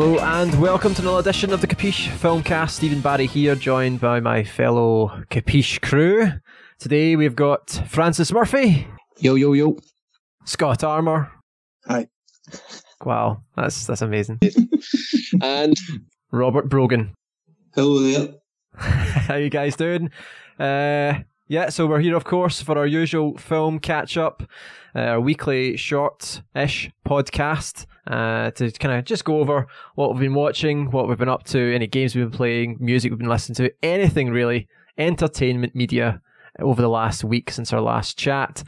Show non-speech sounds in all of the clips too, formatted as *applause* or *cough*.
Hello and welcome to another edition of the Capiche Filmcast. Stephen Barry here, joined by my fellow Capiche crew. Today we've got Francis Murphy, Yo, yo, yo. Scott Armour. Hi. Wow, that's that's amazing. *laughs* And Robert Brogan. Hello there. *laughs* How you guys doing? Uh, yeah, so we're here, of course, for our usual film catch up, uh, our weekly short-ish podcast uh, to kind of just go over what we've been watching, what we've been up to, any games we've been playing, music we've been listening to, anything really, entertainment media over the last week since our last chat.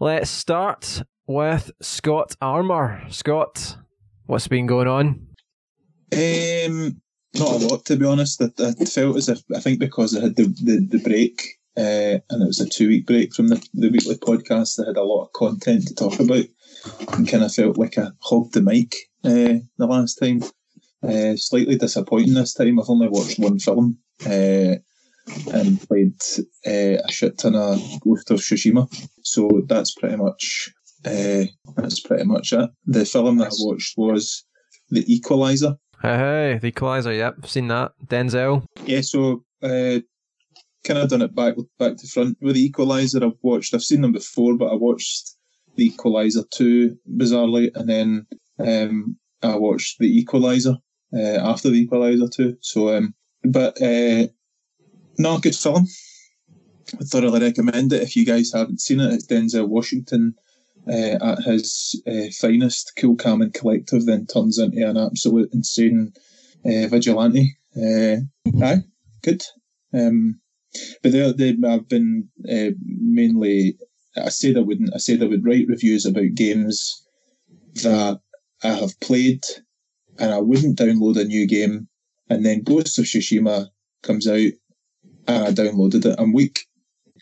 Let's start with Scott Armour. Scott, what's been going on? Um, not a lot to be honest. I, I felt as if I think because I had the the, the break uh, and it was a two week break from the, the weekly podcast, I had a lot of content to talk about and kind of felt like I hogged the mic uh, the last time. Uh, slightly disappointing this time. I've only watched one film uh, and played uh, a shit ton of Ghost of Tsushima. So that's pretty much uh, that's pretty much it. The film that I watched was The Equalizer. Hey, hey, the Equalizer. Yep, seen that. Denzel. Yeah, so uh, kind of done it back back to front with the Equalizer. I've watched. I've seen them before, but I watched the Equalizer two bizarrely, and then um, I watched the Equalizer uh, after the Equalizer two. So, um, but uh, not a good film. I thoroughly recommend it. If you guys haven't seen it, it's Denzel Washington uh, at his uh, finest, cool, calm, and collective, then turns into an absolute insane uh, vigilante. Uh, aye, good. Um, but they, they, I've been mainly. I said I wouldn't. I said I would write reviews about games that I have played, and I wouldn't download a new game. And then Ghost of Tsushima comes out, and I downloaded it. I'm weak.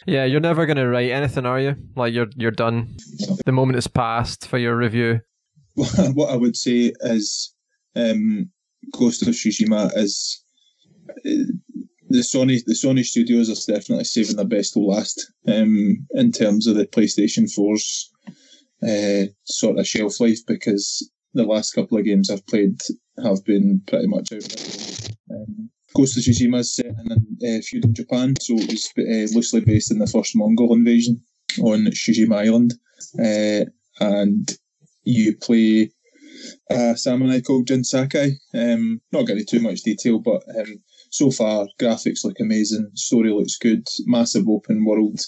Yeah, you're never going to write anything, are you? Like you're you're done. The moment is passed for your review. *laughs* what I would say is, um, Ghost of Tsushima is the Sony the Sony studios are definitely saving their best to last um, in terms of the PlayStation 4's uh, sort of shelf life because the last couple of games I've played have been pretty much out. Um, Ghost of Tsushima is set in uh, feudal Japan, so it was uh, loosely based in the first Mongol invasion on Tsushima Island, uh, and you play a samurai called Jin Sakai. Um, not getting too much detail, but um, so far graphics look amazing, story looks good, massive open world.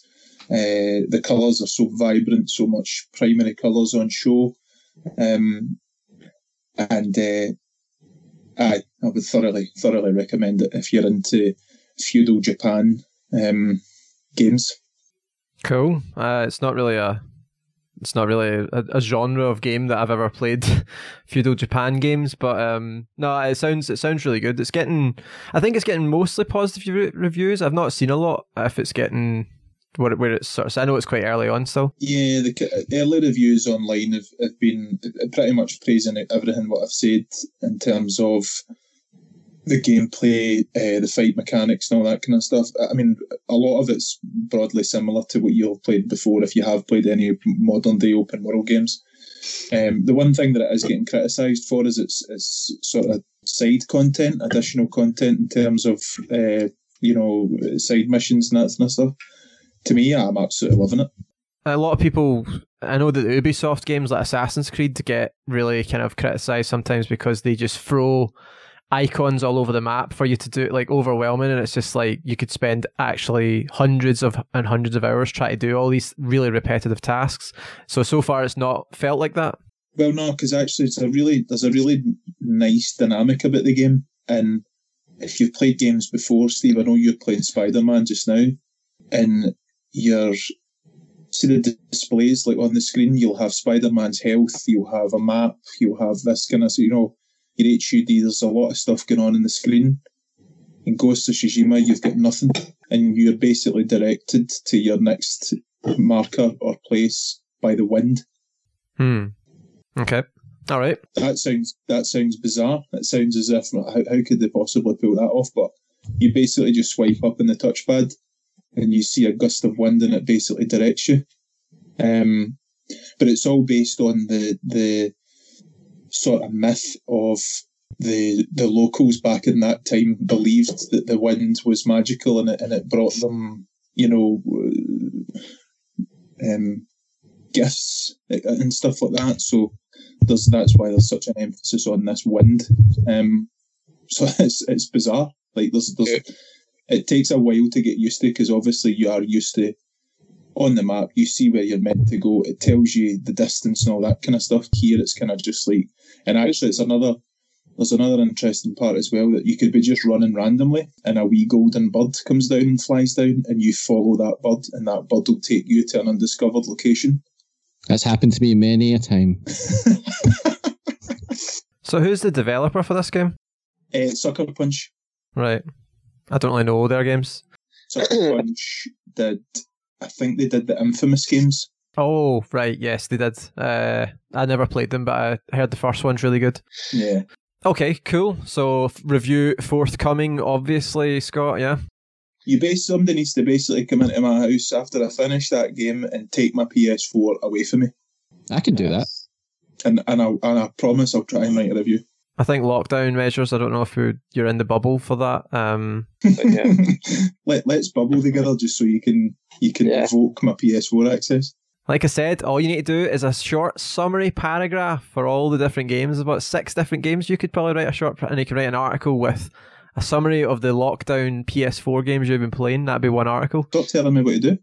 Uh, the colours are so vibrant, so much primary colours on show, um, and uh, I I would thoroughly thoroughly recommend it if you're into feudal Japan um, games. Cool. Uh, it's not really a it's not really a, a, genre of game that I've ever played, *laughs* feudal Japan games. But um, no, it sounds it sounds really good. It's getting, I think it's getting mostly positive re- reviews. I've not seen a lot if it's getting where, where it's sort of. I know it's quite early on still. Yeah, the early reviews online have, have been pretty much praising everything what I've said in terms of the gameplay, uh, the fight mechanics, and all that kind of stuff. I mean, a lot of it's broadly similar to what you've played before if you have played any modern day open world games. Um, the one thing that it is getting criticised for is its, its sort of side content, additional content in terms of uh, you know side missions and that kind of stuff. To me, I'm absolutely loving it. A lot of people, I know that the Ubisoft games like Assassin's Creed to get really kind of criticised sometimes because they just throw icons all over the map for you to do like overwhelming and it's just like you could spend actually hundreds of and hundreds of hours trying to do all these really repetitive tasks. So so far it's not felt like that. Well no because actually it's a really there's a really nice dynamic about the game. And if you've played games before steve i know you're playing spider-man just now and you're see the displays like on the screen you'll have spider-man's health you'll have a map you'll have this kind of you know your HUD, there's a lot of stuff going on in the screen. In Ghost of Tsushima, you've got nothing, and you're basically directed to your next marker or place by the wind. Hmm. Okay. All right. That sounds that sounds bizarre. That sounds as if how, how could they possibly pull that off? But you basically just swipe up in the touchpad, and you see a gust of wind, and it basically directs you. Um, but it's all based on the the sort of myth of the the locals back in that time believed that the wind was magical and it and it brought them, you know, um, gifts and stuff like that. So there's that's why there's such an emphasis on this wind. Um, so *laughs* it's it's bizarre. Like there's there's it takes a while to get used to because obviously you are used to on the map you see where you're meant to go. It tells you the distance and all that kind of stuff. Here it's kind of just like and actually it's another there's another interesting part as well that you could be just running randomly and a wee golden bird comes down and flies down and you follow that bird and that bird will take you to an undiscovered location. That's happened to me many a time. *laughs* so who's the developer for this game? Uh, Sucker Punch. Right. I don't really know all their games. Sucker Punch did, I think they did the Infamous games. Oh, right. Yes, they did. Uh, I never played them, but I heard the first one's really good. Yeah. Okay, cool. So review forthcoming, obviously, Scott. Yeah. You base somebody needs to basically come into my house after I finish that game and take my PS4 away from me. I can do that. And and I and I promise I'll try and write a review. I think lockdown measures. I don't know if you're in the bubble for that. Um, yeah. *laughs* Let let's bubble together just so you can you can yeah. evoke my PS4 access. Like I said, all you need to do is a short summary paragraph for all the different games. About six different games you could probably write a short, and you can write an article with a summary of the lockdown PS4 games you've been playing. That'd be one article. Stop telling me what to do.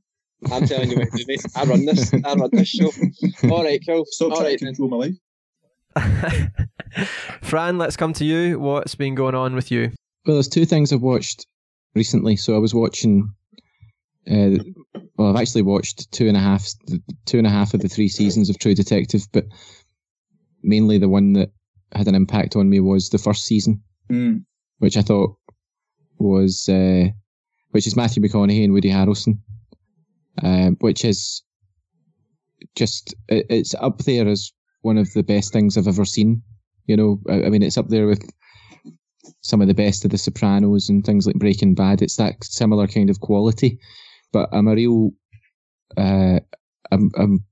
I'm telling you what to do, mate. I run this. I run this show. *laughs* All right, cool. Stop all trying right, to control then. my life. *laughs* Fran, let's come to you. What's been going on with you? Well, there's two things I've watched recently. So I was watching uh, well, I've actually watched two and a half, two and a half of the three seasons of True Detective, but mainly the one that had an impact on me was the first season, mm. which I thought was, uh, which is Matthew McConaughey and Woody Harrelson, uh, which is just it, it's up there as one of the best things I've ever seen. You know, I, I mean, it's up there with some of the best of The Sopranos and things like Breaking Bad. It's that similar kind of quality but I'm a real, uh, I'm, I'm,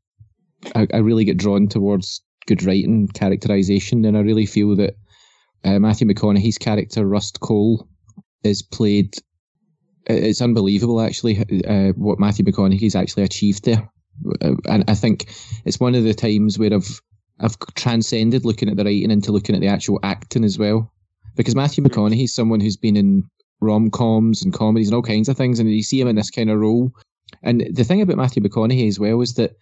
I, I really get drawn towards good writing, characterization, and I really feel that uh, Matthew McConaughey's character Rust Cohle is played. It's unbelievable, actually, uh, what Matthew McConaughey's actually achieved there, uh, and I think it's one of the times where I've I've transcended looking at the writing into looking at the actual acting as well, because Matthew McConaughey's someone who's been in rom coms and comedies and all kinds of things, and you see him in this kind of role. And the thing about Matthew McConaughey as well is that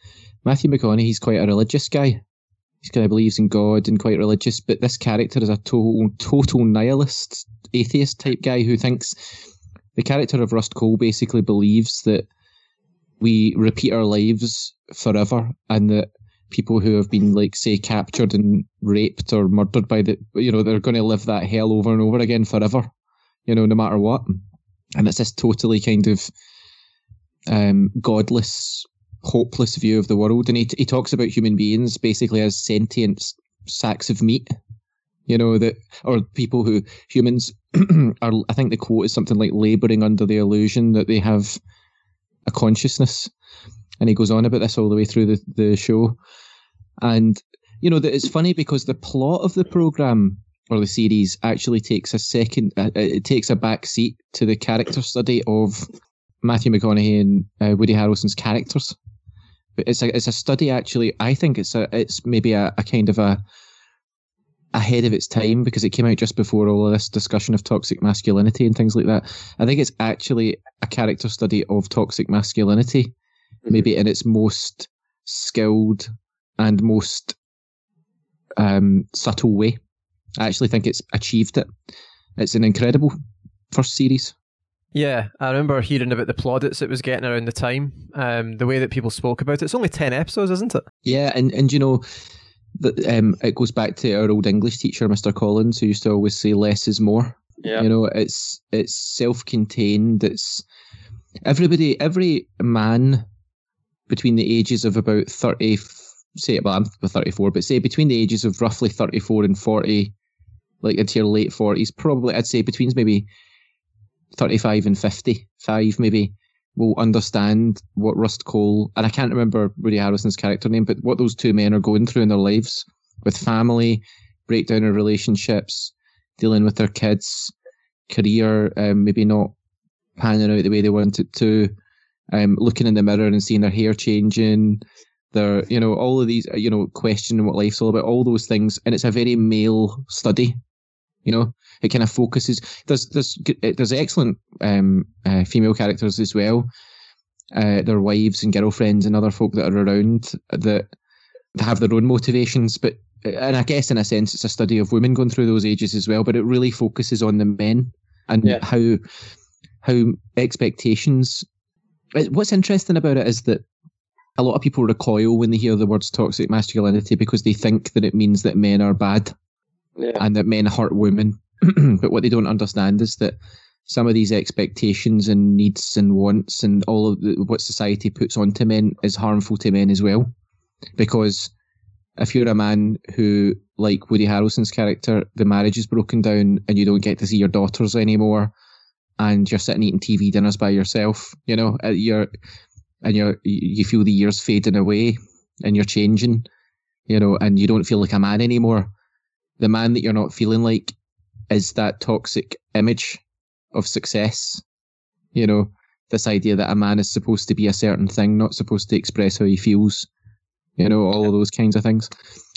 Matthew McConaughey's quite a religious guy. He kind of believes in God and quite religious, but this character is a total total nihilist, atheist type guy who thinks the character of Rust Cohle basically believes that we repeat our lives forever and that people who have been like say captured and raped or murdered by the you know they're going to live that hell over and over again forever you know, no matter what. And it's this totally kind of um, godless, hopeless view of the world. And he, he talks about human beings basically as sentient sacks of meat, you know, that, or people who, humans *clears throat* are, I think the quote is something like laboring under the illusion that they have a consciousness. And he goes on about this all the way through the, the show. And, you know, that it's funny because the plot of the program or the series actually takes a second, uh, uh, it takes a back seat to the character study of Matthew McConaughey and uh, Woody Harrelson's characters. But it's a it's a study actually. I think it's a it's maybe a, a kind of a ahead of its time because it came out just before all of this discussion of toxic masculinity and things like that. I think it's actually a character study of toxic masculinity. Maybe in its most skilled and most um, subtle way. I actually think it's achieved it. It's an incredible first series. Yeah, I remember hearing about the plaudits it was getting around the time. Um, the way that people spoke about it. It's only ten episodes, isn't it? Yeah, and and you know, that um, it goes back to our old English teacher, Mr. Collins, who used to always say less is more. Yeah. You know, it's it's self-contained. It's everybody, every man between the ages of about thirty, say, well, I'm 34, but say between the ages of roughly 34 and 40 like into your late forties, probably I'd say between maybe thirty-five and fifty-five, maybe will understand what Rust Cohle and I can't remember Woody Harrelson's character name, but what those two men are going through in their lives with family, breakdown of relationships, dealing with their kids, career um, maybe not panning out the way they want it to, um, looking in the mirror and seeing their hair changing, their you know all of these you know questioning what life's all about, all those things, and it's a very male study. You know, it kind of focuses. There's there's there's excellent um, uh, female characters as well. Uh, their wives and girlfriends and other folk that are around that have their own motivations, but and I guess in a sense it's a study of women going through those ages as well. But it really focuses on the men and Yeah. how how expectations. What's interesting about it is that a lot of people recoil when they hear the words toxic masculinity because they think that it means that men are bad Yeah. and that men hurt women. *clears throat* but what they don't understand is that some of these expectations and needs and wants and all of the, what society puts onto men is harmful to men as well. Because if you're a man who, like Woody Harrelson's character, the marriage is broken down and you don't get to see your daughters anymore, and you're sitting eating TV dinners by yourself, you know, you're and you're you feel the years fading away and you're changing, you know, and you don't feel like a man anymore the man that you're not feeling like is that toxic image of success. You know, this idea that a man is supposed to be a certain thing, not supposed to express how he feels. You know, all of those kinds of things.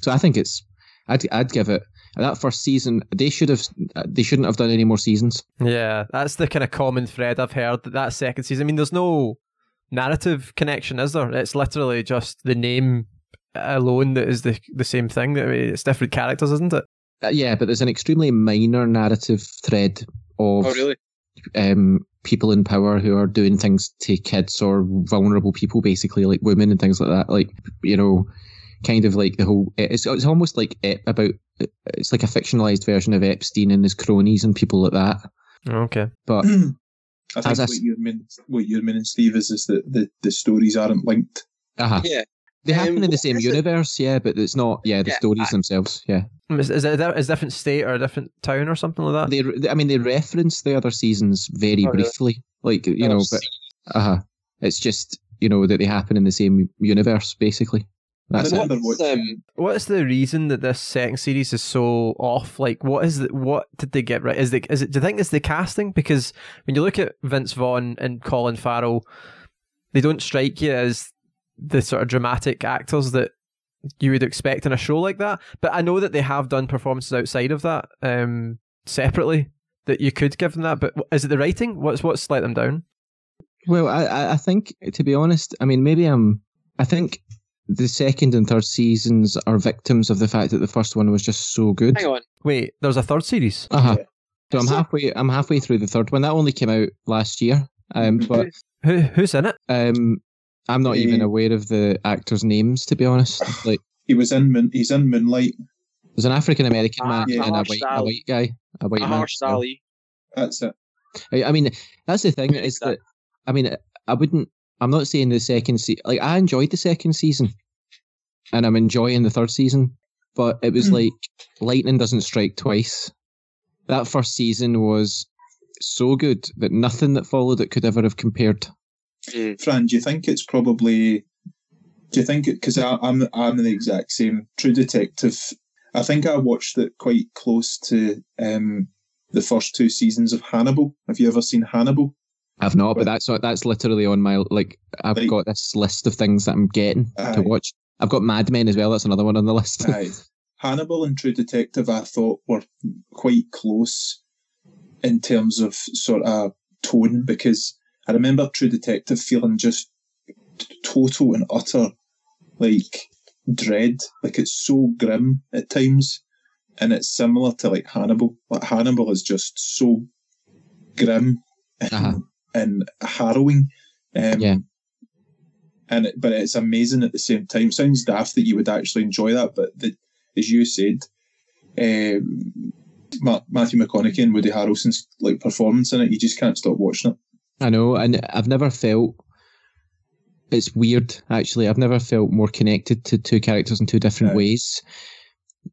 So I think it's, I'd, I'd give it that first season. They should have, they shouldn't have done any more seasons. Yeah, that's the kind of common thread I've heard. That, that second season. I mean, there's no narrative connection, is there? It's literally just the name alone that is the the same thing. I mean, it's different characters, isn't it? Uh, yeah, but there's an extremely minor narrative thread of Oh, really? um, people in power who are doing things to kids or vulnerable people, basically like women and things like that. Like you know, kind of like the whole. It's it's almost like Ep- about. It's like a fictionalized version of Epstein and his cronies and people like that. Okay. But *clears throat* I think As I what you're meaning, what you're meaning, Steve, is is that the, the stories aren't linked. Uh-huh. Yeah. they happen Um, in the same is it- universe, yeah, but it's not. Yeah, the Yeah, stories I- themselves, yeah. Is, is it a, is a different state or a different town or something like that? They, re- I mean, they reference the other seasons very Oh, really? briefly, like you Oh, know, but uh it's just you know that they happen in the same universe, basically. That's I it. remember What's, um, What's the reason that this second series is so off? Like, what is the, what did they get right? Is the is it? Do you think it's the casting? Because when you look at Vince Vaughn and Colin Farrell, they don't strike you as the sort of dramatic actors that you would expect in a show like that. But I know that they have done performances outside of that um, separately that you could give them that. But is it the writing? What's what's let them down? Well, I- I, I think, to be honest, I mean, maybe I'm. I think the second and third seasons are victims of the fact that the first one was just so good. hang on. Wait, there's a third series. Uh-huh. So I'm halfway. I'm halfway through the third one. That only came out last year. Um, but Who who's in it? um, I'm not even Eh. aware of the actors' names to be honest. Like, He was in Moon, he's in Moonlight. there's an African American man Yeah. and a Harsh white, a Sally. white guy, a white man. Harsh Sally. That's it. I, I mean, that's the thing Who is is that? that I mean, I wouldn't. I'm not saying the second season. Like I enjoyed the second season, and I'm enjoying the third season. But it was Hmm. like lightning doesn't strike twice. That first season was so good that nothing that followed it could ever have compared. Mm. Fran, do you think it's probably? Do you think it? Because I'm I'm the exact same. True Detective. I think I watched it quite close to um, the first two seasons of Hannibal. Have you ever seen Hannibal? I've not, but that's that's literally on my like. I've Like- got this list of things that I'm getting Aye. to watch. I've got Mad Men as well. That's another one on the list. Aye. Hannibal and True Detective, I thought were quite close in terms of sort of tone because I remember True Detective feeling just total and utter like dread. Like it's so grim at times, and it's similar to like Hannibal. Like Hannibal is just so grim Uh-huh. *laughs* and harrowing. Um, Yeah. And it, but it's amazing at the same time. Sounds daft that you would actually enjoy that, but the, as you said, um, Ma- Matthew McConaughey and Woody Harrelson's like performance in it, you just can't stop watching it. I know, and I've never felt. It's weird, actually. I've never felt more connected to two characters in two different Right. ways.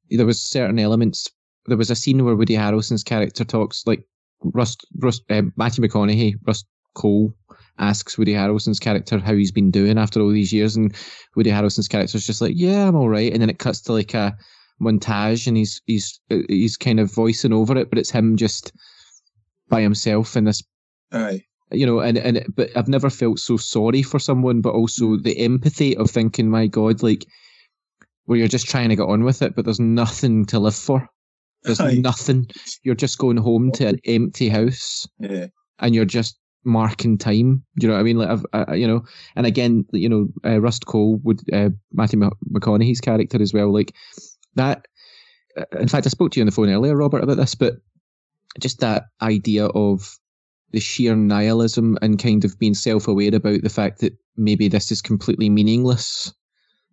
There was certain elements. There was a scene where Woody Harrelson's character talks like Rust, Rust um, Matthew McConaughey, Rust Cohle asks Woody Harrelson's character how he's been doing after all these years, and Woody Harrelson's character's just like, "Yeah, I'm all right," and then it cuts to like a montage and he's he's uh, he's kind of voicing over it, but it's him just by himself in this Aye. you know, and and but I've never felt so sorry for someone, but also the empathy of thinking, my God, like where you're just trying to get on with it, but there's nothing to live for. There's Aye. nothing. You're just going home to an empty house, Yeah. and you're just marking time. You know what I mean? Like, I've, I, you know, and again, you know, uh, Rust Cohle would uh, Matthew Mc- McConaughey's character as well, like that. uh, In fact, I spoke to you on the phone earlier, Robert, about this, but just that idea of the sheer nihilism and kind of being self-aware about the fact that maybe this is completely meaningless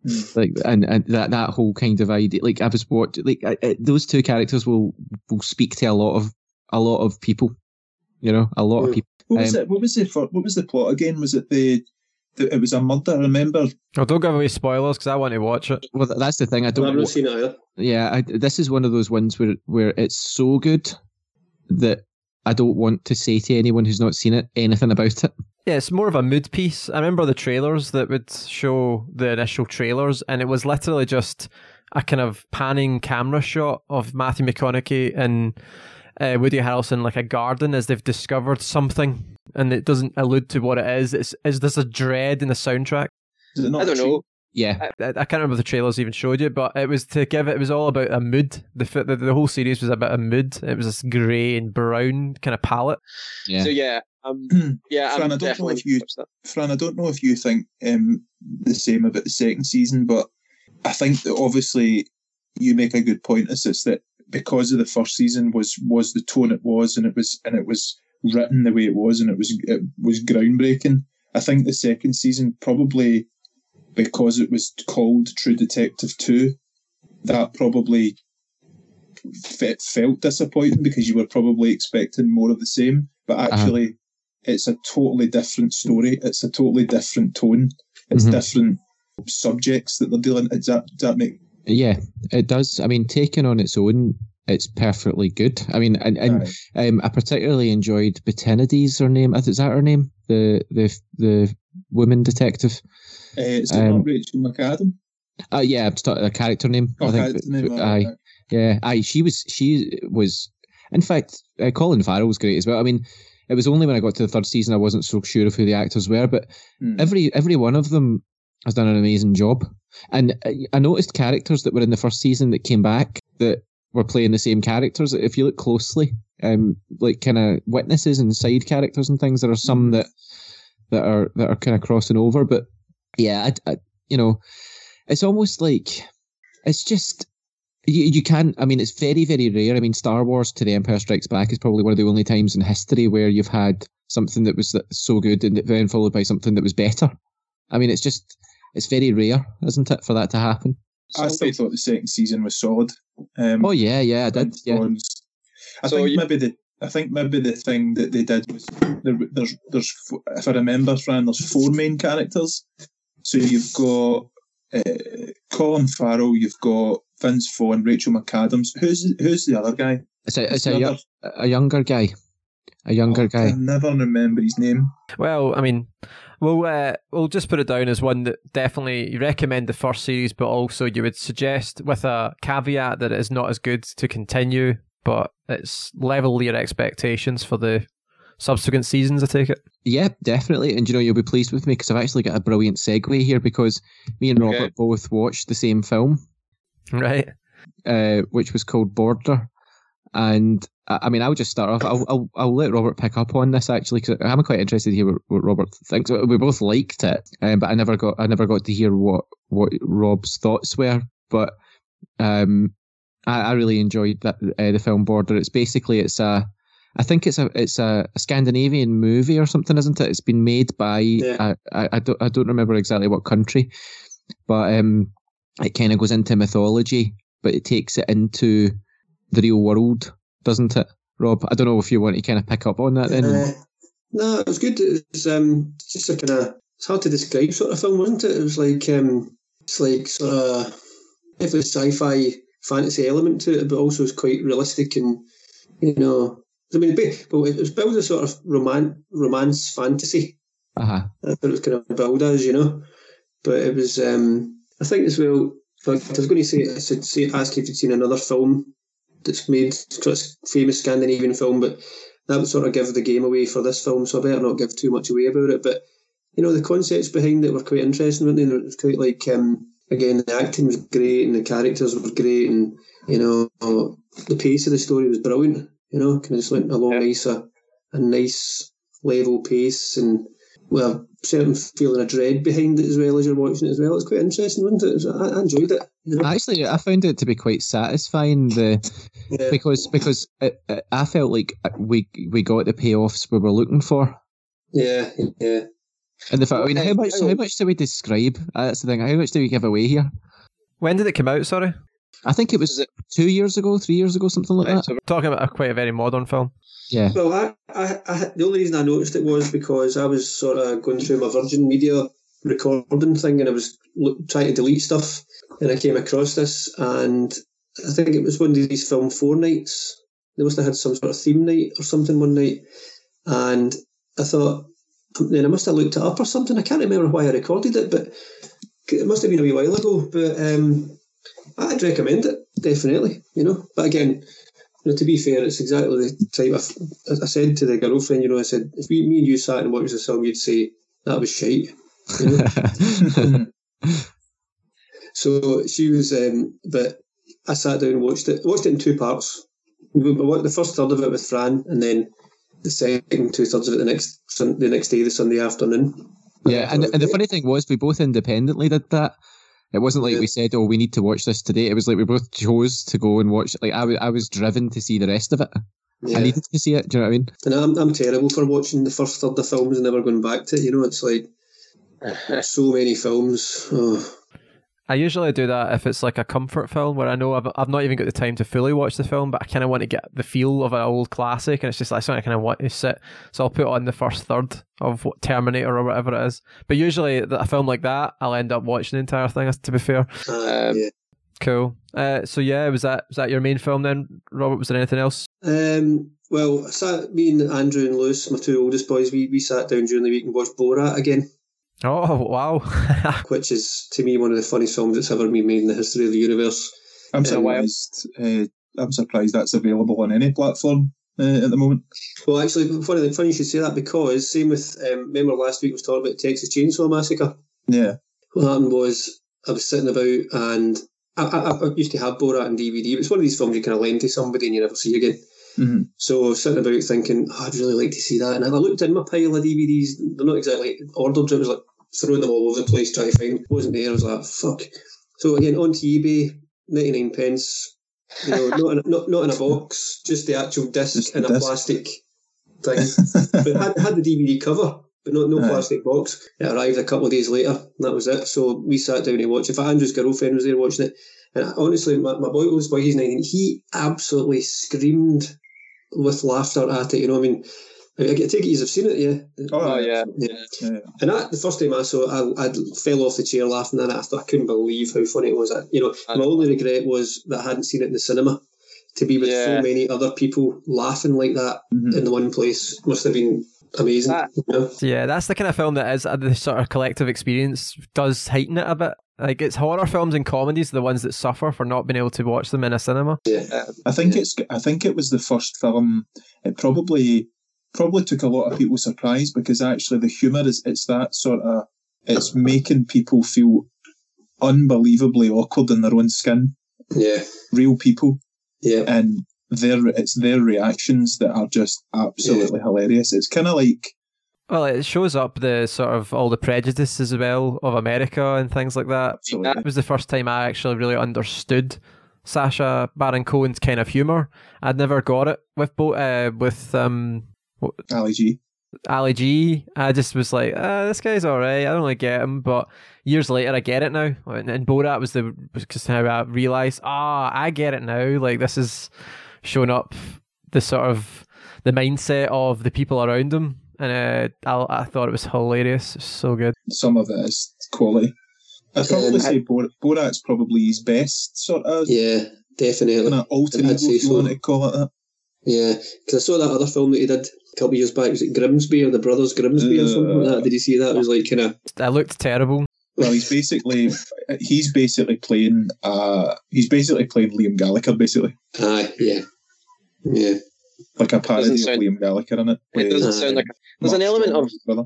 Mm. like and, and that that whole kind of idea like i was watching like I, I, those two characters will will speak to a lot of a lot of people you know a lot of Mm. people What was Um, it? What was the fir- what was the plot again? Was it the, the it was a murder? I remember. Oh, don't give away spoilers because I want to watch it. well that's the thing i I've don't not wa- seen it either. yeah I, this is one of those ones where where it's so good that i don't want to say to anyone who's not seen it anything about it Yeah, it's more of a mood piece. I remember the trailers that would show the initial trailers, and it was literally just a kind of panning camera shot of Matthew McConaughey and uh, Woody Harrelson like a garden as they've discovered something, and it doesn't allude to what it is. It's is this a dread in the soundtrack? Is it not I don't a know. yeah I, I can't remember if the trailers even showed you, but it was to give it. It was all about a mood. The the, the whole series was about a mood. It was this grey and brown kind of palette. yeah So yeah, um, *clears throat* yeah, Fran, I I'm don't know if you- Fran, I don't know if you think um, the same about the second season, but I think that obviously you make a good point. Is it's that because of the first season was was the tone it was, and it was and it was written the way it was, and it was it was groundbreaking. I think the second season probably because it was called True Detective Two, that probably fe- felt disappointing because you were probably expecting more of the same. But Uh-huh. It's a totally different story. It's a totally different tone. It's Mhm. different subjects that they're dealing. Does that, does that make? yeah it does i mean taken on its own it's perfectly good i mean and, and Aye. Um, I particularly enjoyed Bezzerides, her name. Is that her name? The the the woman detective. Uh, is it um, not Rachel McAdam? Uh, yeah, I'm just talking a character name. Oh, I think. character name, aye, aye, aye. yeah, aye. She was. She was. In fact, uh, Colin Farrell was great as well. I mean, it was only when I got to the third season I wasn't so sure of who the actors were, but Hmm. every every one of them has done an amazing job. And I noticed characters that were in the first season that came back that were playing the same characters. If you look closely, um, like kind of witnesses and side characters and things, there are some that that are that are kind of crossing over. But yeah, I, I, you know, it's almost like it's just you, you can't. I mean, it's very very rare. I mean, Star Wars to the Empire Strikes Back is probably one of the only times in history where you've had something that was so good and then followed by something that was better. I mean, it's just it's very rare, isn't it, for that to happen? I still thought the second season was solid. Um, Oh yeah, yeah, I did. and Yeah, I So think you- maybe the I think maybe the thing that they did was there, there's there's if I remember, Fran, there's four main characters. So you've got uh, Colin Farrell, you've got Vince Vaughn, Rachel McAdams. Who's who's the other guy? it's a it's a, yo- a younger guy, a younger Oh, guy. I never remember his name. Well, I mean, we'll uh, we'll just put it down as one that definitely you recommend the first series, but also you would suggest with a caveat that it is not as good to continue, but it's level your expectations for the subsequent seasons. I take it. Yeah, definitely. And you know, you'll be pleased with me because I've actually got a brilliant segue here because me and Okay. Robert both watched the same film, Right. uh, which was called Border. And I I mean, I'll just start off. I'll, I'll, I'll let Robert pick up on this actually because I'm quite interested to hear what, what Robert thinks. We both liked it, um, but I never got I never got to hear what what Rob's thoughts were. But um, I, I really enjoyed that uh, the film Border. It's basically it's a I think it's a it's a, a Scandinavian movie or something, isn't it? It's been made by Yeah. I, I, I don't I don't remember exactly what country, but um, it kind of goes into mythology, but it takes it into the real world, doesn't it, Rob? I don't know if you want to kind of pick up on that then. Uh, no, it was good. It's um, just a kind of it's hard to describe sort of film, wasn't it? It was like um, it's like sort of every sci-fi fantasy element to it, but also it's quite realistic and you know, I mean, it was built as sort of roman- romance fantasy. Uh-huh. That's what it was kind of billed as, you know. But it was, um, I think as well, I was going to say, I should say, ask you if you'd seen another film that's made of famous Scandinavian film, but that would sort of give the game away for this film, so I better not give too much away about it. But you know, the concepts behind it were quite interesting, weren't they? It was quite like um, again, the acting was great and the characters were great, and you know, the pace of the story was brilliant. You know, kind of just went along Yeah. nice, a, a nice level pace, and well, a certain feeling of dread behind it as well as you're watching it as well. It's quite interesting, wasn't it? It was- I, I enjoyed it. You know? Actually, I found it to be quite satisfying. The yeah. because because it, it, I felt like we we got the payoffs we were looking for. yeah, yeah. And the fact, I mean, how much how much do we describe? Uh, That's the thing. How much do we give away here? When did it come out? Sorry, I think it was Is it- two years ago, three years ago, something like Right, that. so talking about a quite a very modern film. Yeah. Well, I, I, I, the only reason I noticed it was because I was sort of going through my Virgin Media recording thing, and I was look, trying to delete stuff, and I came across this, and I think it was one of these film four nights. They must have had some sort of theme night or something one night, and I thought, then I must have looked it up or something. I can't remember why I recorded it, but it must have been a wee while ago. But um, I'd recommend it definitely. You know, but again, you know, to be fair, it's exactly the type of. I said to the girlfriend, you know, I said, if we, me and you sat and watched the film, you'd say that was shite. You know? *laughs* so she was, um, but I sat down and watched it. Watched it in two parts. We- we watched The first third of it with Fran, and then the second two thirds of it the next the next day, the Sunday afternoon. yeah, and, and the funny thing was, we both independently did that. It wasn't like we said, "Oh, we need to watch this today." It was like we both chose to go and watch. it. Like I was, I was driven to see the rest of it. Yeah. I needed to see it. Do you know what I mean? And I'm, I'm terrible for watching the first third of films and never going back to it. You know, it's like *sighs* so many films. Oh. I usually do that if it's like a comfort film where I know I've, I've not even got the time to fully watch the film, but I kind of want to get the feel of an old classic, and it's just like something I kind of want to sit. So I'll put on the first third of what, Terminator or whatever it is. But usually, a film like that, I'll end up watching the entire thing. To be fair, Uh, Um, yeah. cool. Uh, so yeah, was that was that your main film then, Robert? Was there anything else? Um, well, I sat, me and Andrew and Lewis, my two oldest boys, we, we sat down during the week and watched Borat again, Oh wow! *laughs* which is to me one of the funniest films that's ever been made in the history of the universe. I'm Um, surprised. Uh, I'm surprised that's available on any platform uh, at the moment. Well, actually, funny, funny you should say that because same with um, remember last week was talking about Texas Chainsaw Massacre. Yeah, What happened was I was sitting about and I, I, I used to have Borat on DVD. But it's one of these films you kind of lend to somebody and you never see again. Hmm So I was sitting about thinking, oh, I'd really like to see that. And I looked in my pile of DVDs. They're not exactly ordered. I was like throwing them all over the place trying to find. It wasn't there. I was like, fuck. So again, onto eBay, ninety nine pence. You know, not in, a- not not in a box, just the actual disc Just in a disc. plastic thing. *laughs* but it had, had the DVD cover, but no no plastic box. It arrived a couple of days later, and that was it. So we sat down and watched it. Andrew's girlfriend was there watching it, and honestly, my, my boy was boy, he's nineteen. He absolutely screamed with laughter at it. You know, I mean, I, I take it you've seen it, yeah. Oh, oh yeah, Yeah. yeah. And that, the first time I saw it, I, I fell off the chair laughing at it. I thought I couldn't believe how funny it was. I, you know, my only regret was that I hadn't seen it in the cinema. To be with so many other people laughing like that Mhm. in the one place must have been amazing. That- you know? Yeah, that's the kind of film that is uh, the sort of collective experience does heighten it a bit. Like it's horror films and comedies, the ones that suffer for not being able to watch them in a cinema. Yeah, I think Yeah. it's. I think it was the first film. It probably probably took a lot of people surprised because actually the humour is. It's that sort of. It's making people feel unbelievably awkward in their own skin. Yeah, Real people, yeah, and their it's their reactions that are just absolutely hilarious. It's kind of like Well, it shows up the sort of all the prejudices as well of America and things like that. absolutely. It was the first time I actually really understood Sacha Baron Cohen's kind of humor. I'd never got it with Bo- uh, with um Ali G. Ali G. I just was like, uh, this guy's alright. I don't really get him, but years later, I get it now. And, and Borat was the because how I realized, ah, I get it now. Like this is showing up the sort of the mindset of the people around him, and uh, I, I thought it was hilarious. It's so good. Some of it is quality. I'd probably Um, say Bor- Borat's probably his best sort of yeah, definitely. kind of alter I'd say if you so. want to call it that. Yeah, because I saw that other film that he did a couple of years back. Was it Grimsby or the Brothers Grimsby or something like that? Did you see that? It was like kind of That looked terrible. Well, he's basically he's basically playing uh he's basically playing Liam Gallagher basically Aye, yeah, yeah. like a parody of sound- Liam Gallagher in it. It doesn't Uh, sound like. There's an element of Strong's brother.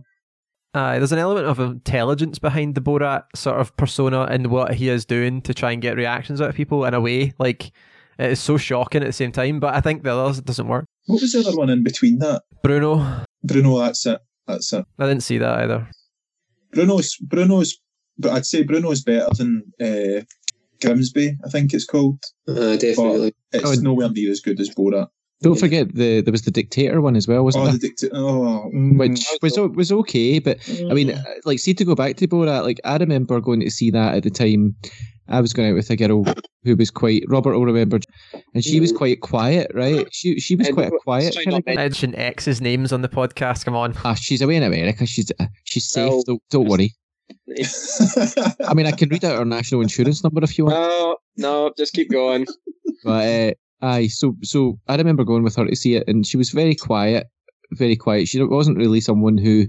Aye, there's an element of intelligence behind the Borat sort of persona and what he is doing to try and get reactions out of people in a way. Like, it is so shocking at the same time, but I think the others it doesn't work. What was the other one in between that? Bruno, Bruno, that's it. That's it. I didn't see that either. Bruno's Bruno's but I'd say Bruno's better than uh, Grimsby, I think it's called. Uh, definitely. It's Oh, nowhere near as good as Borat. Don't Yeah. forget the there was the dictator one as well, wasn't Oh, there? the dicta- oh, mm, Which was o- was okay, but I mean, uh, like, see to go back to Borat, like I remember going to see that at the time. I was going out with a girl who was quite Robert will remember, and she was Mm. quite quiet, right? She she was And quite a quiet try kind of. Mention X's names on the podcast. Come on. Ah, she's away in America. She's uh, she's safe. No. Don't, don't worry. *laughs* I mean, I can read out her national insurance number if you want. no, no, just keep going. But uh, aye, so so I remember going with her to see it, and she was very quiet, very quiet. She wasn't really someone who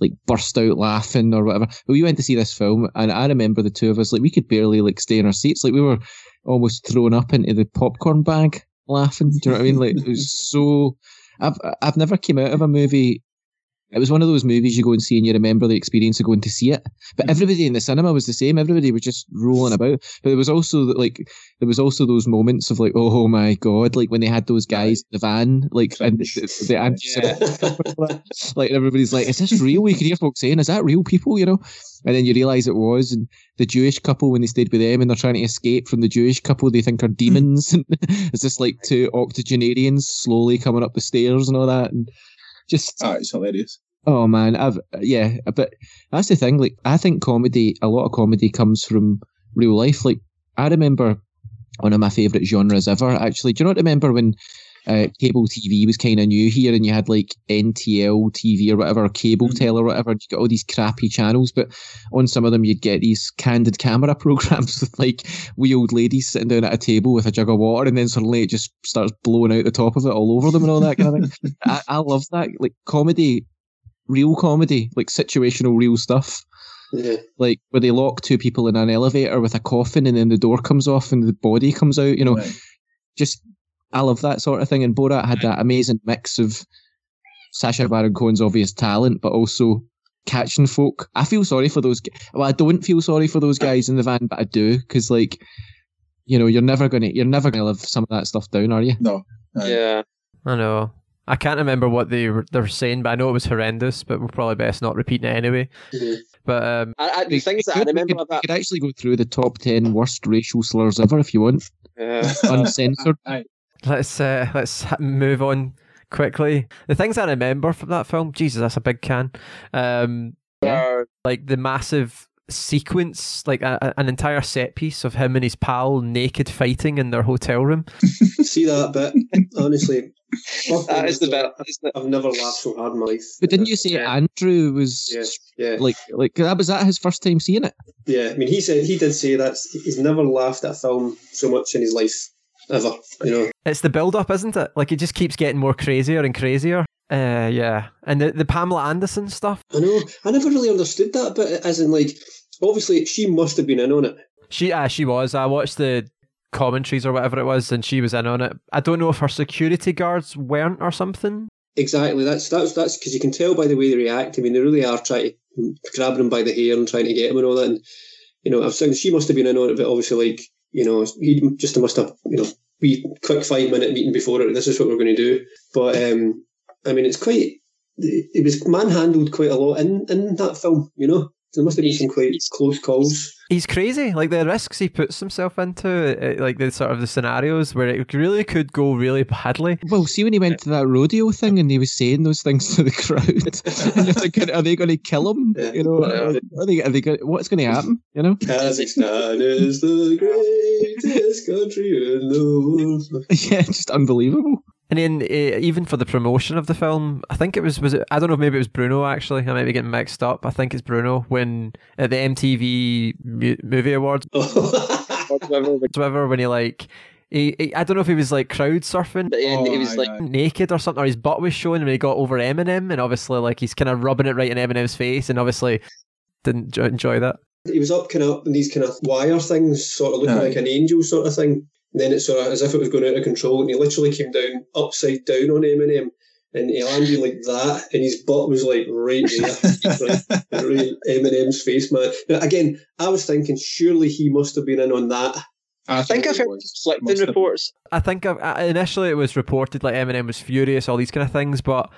like burst out laughing or whatever. But we went to see this film, and I remember the two of us like we could barely like stay in our seats, like we were almost thrown up into the popcorn bag laughing. Do you know what I mean? Like it was so. I've I've never came out of a movie. It was one of those movies you go and see and you remember the experience of going to see it. But mm-hmm. everybody in the cinema was the same. Everybody was just rolling about. But there was also like there was also those moments of like, oh my god, like when they had those guys in the van, like and the, the anti *laughs* like everybody's like, is this real? You can hear folks saying, is that real people? You know, and then you realise it was, and the Jewish couple when they stayed with them and they're trying to escape from the Jewish couple they think are demons, *laughs* it's just like two octogenarians slowly coming up the stairs and all that, and just ah, it's hilarious. Oh man, I've yeah, but that's the thing. Like, I think comedy, a lot of comedy comes from real life. Like, I remember one of my favourite genres ever. Actually, do you not remember when uh, cable TV was kind of new here, and you had like NTL TV or whatever, or Cable Mhm. Tel or whatever. You got all these crappy channels, but on some of them you'd get these candid camera *laughs* programs with like wee old ladies sitting down at a table with a jug of water, and then suddenly it just starts blowing out the top of it all over them and all that kind of thing. *laughs* I, I love that. Like comedy, real comedy, like situational real stuff. yeah. Like where they lock two people in an elevator with a coffin and then the door comes off and the body comes out, you know, Right. just I love that sort of thing. And Borat had that amazing mix of Sacha Baron Cohen's obvious talent, but also catching folk. I feel sorry for those. Well, I don't feel sorry for those guys in the van, but I do because, like, you know, you're never gonna, you're never gonna live some of that stuff down, are you? No. Aye. Yeah. I know. I can't remember what they were, they were saying, but I know it was horrendous. But we're probably best not repeating it anyway. But um, I, I, the things that I could- remember could, about. we could actually go through the top ten worst racial slurs ever if you want, Yeah. *laughs* uncensored. Aye. Let's uh, let's move on quickly. The things I remember from that film, Jesus, that's a big can. Um, Uh, like the massive sequence, like a, a- an entire set piece of him and his pal naked fighting in their hotel room. *laughs* See that bit? Honestly, that is the me. bit. I've never laughed so hard in my life. But didn't you say Yeah. Andrew was Yeah, yeah, like like that? Was that his first time seeing it? yeah. I mean, he said he did say that he's never laughed at a film so much in his life ever. You know, It's the build up, isn't it? Like it just keeps getting more crazier and crazier. Uh, yeah, and the the Pamela Anderson stuff. I know. I never really understood that, but as in like, obviously she must have been in on it. She uh, she was. I watched the commentaries or whatever it was, and she was in on it. I don't know if her security guards weren't or something. Exactly. That's that's that's because you can tell by the way they react. I mean, they really are trying to grab him by the hair and trying to get him and all that. And you know, I was saying she must have been in on it, but obviously, like you know, he just must have you know, we quick five minute meeting before it. This is what we're going to do. But um, I mean, it's quite. It was manhandled quite a lot in in that film. You know, there must have been some quite close calls. He's crazy. Like the risks he puts himself into, uh, like the sort of the scenarios where it really could go really badly. Well, see when he went to that rodeo thing and he was saying those things to the crowd, *laughs* and you're thinking, are they going to kill him? Yeah. You know, Yeah. are they? Are they going, what's going to happen? You know? Kazakhstan is the greatest country in the world. *laughs* yeah, just unbelievable. And then uh, even for the promotion of the film, I think it was was it I don't know if maybe it was Bruno actually. I might be getting mixed up. I think it's Bruno when at the MTV Mu- Movie Awards, *laughs* whatever, when he like. He, he, I don't know if he was like crowd surfing at the end, he Oh, was like, aye. naked or something, or his butt was showing and he got over Eminem, and obviously like he's kind of rubbing it right in Eminem's face, and obviously didn't enjoy that. He was up kind of up in these kind of wire things, sort of looking Aye. like an angel sort of thing. And then it's sort of as if it was going out of control, and he literally came down upside down on Eminem, and he landed like that, and his butt was like right there, *laughs* right, right Eminem's face, man. Now, again, I was thinking surely he must have been in on that. I think I've heard conflicting reports. I think I, I- uh, initially it was reported like Eminem was furious, all these kind of things, but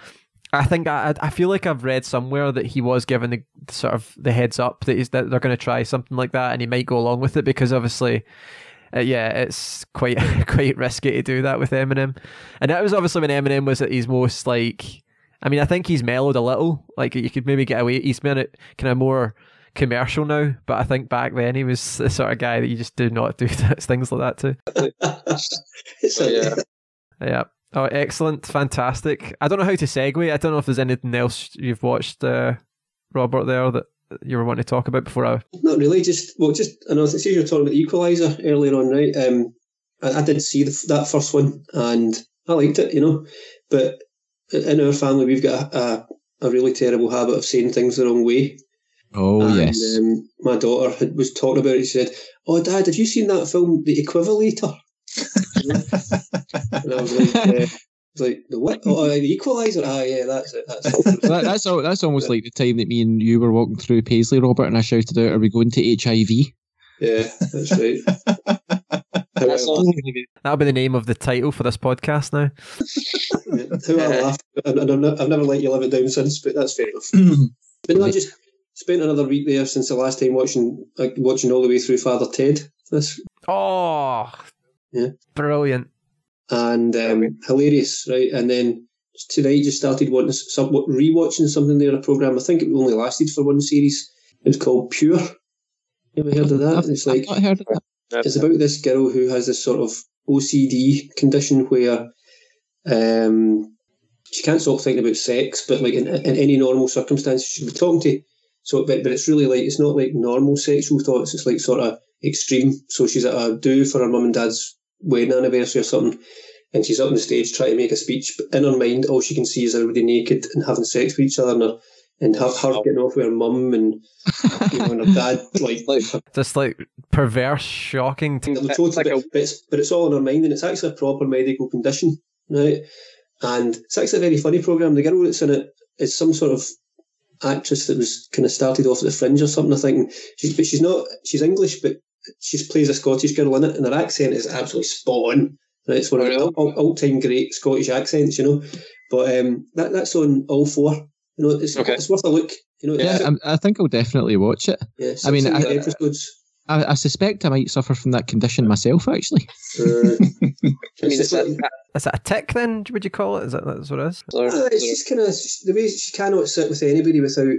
I think I, I feel like I've read somewhere that he was given the sort of the heads up that, he's, that they're going to try something like that, and he might go along with it because obviously, uh, yeah, it's quite *laughs* quite risky to do that with Eminem, and that was obviously when Eminem was at his most like. I mean, I think he's mellowed a little. Like you could maybe get away. He's been it kind of more commercial now, but I think back then he was the sort of guy that you just do not do *laughs* things like that to. it's Oh, yeah. Yeah. Oh, excellent, fantastic. I don't know how to segue. I don't know if there's anything else you've watched, uh, Robert, there that you were wanting to talk about before I. Not really. Just well, just and I know. See, you were talking about the Equalizer earlier on, right? Um, I, I did see the, that first one, and I liked it, you know. But in our family, we've got a, a, a really terrible habit of saying things the wrong way. Oh and, yes. Um, my daughter had, was talking about it. She said, "Oh, Dad, have you seen that film, The Equivalator?" *laughs* and I was like, uh, I was like, "The what? Oh, *laughs* the Equalizer? Ah, yeah, that's it. That's it." *laughs* that, that's all, that's almost like the time that me and you were walking through Paisley, Robert, and I shouted out, "Are we going to HIV?" yeah, that's right. *laughs* That's That'll be the name of the title for this podcast now. Who I laughed, and and I've, I've never let you live it down since, but that's fair enough. *clears throat* But no, I just spent another week there since the last time watching like, watching all the way through Father Ted. This Oh, Yeah. brilliant. And um, hilarious, right? And then tonight just started watching some rewatching something there, a program. I think it only lasted for one series. It was called Pure. You ever heard of that? I've, it's like I've not heard of that. it's about this girl who has this sort of OCD condition where um, she can't stop thinking about sex, but like in, in any normal circumstances, she'd be talking to. So, but, but it's really like it's not like normal sexual thoughts. It's like sort of extreme. So she's at a do for her mum and dad's wedding anniversary or something, and she's up on the stage trying to make a speech. But in her mind, all she can see is everybody naked and having sex with each other, and her, and her, her getting off with her mum and you know, and her dad *laughs* like like Just like perverse, shocking. T- It's total, like a- but, it's, but it's all in her mind, and it's actually a proper medical condition, right? And it's actually a very funny program. The girl that's in it is some sort of actress that was kind of started off at the fringe or something. I think, she's, but she's not. She's English, but she plays a Scottish girl in it, and her accent is absolutely spot on. Right? It's one of the all, all time great Scottish accents, you know. But um, that that's on all four. You know, it's, Okay. it's worth a look. You know, Yeah, I'm, I think I'll definitely watch it. yeah, I mean, I- episodes. I, I suspect I might suffer from that condition myself, actually. *laughs* Uh, I mean, it's it's just a, like- that a tick then? Would you call it? Is that that's what it is? Uh, it's just kind of the way she cannot sit with anybody without,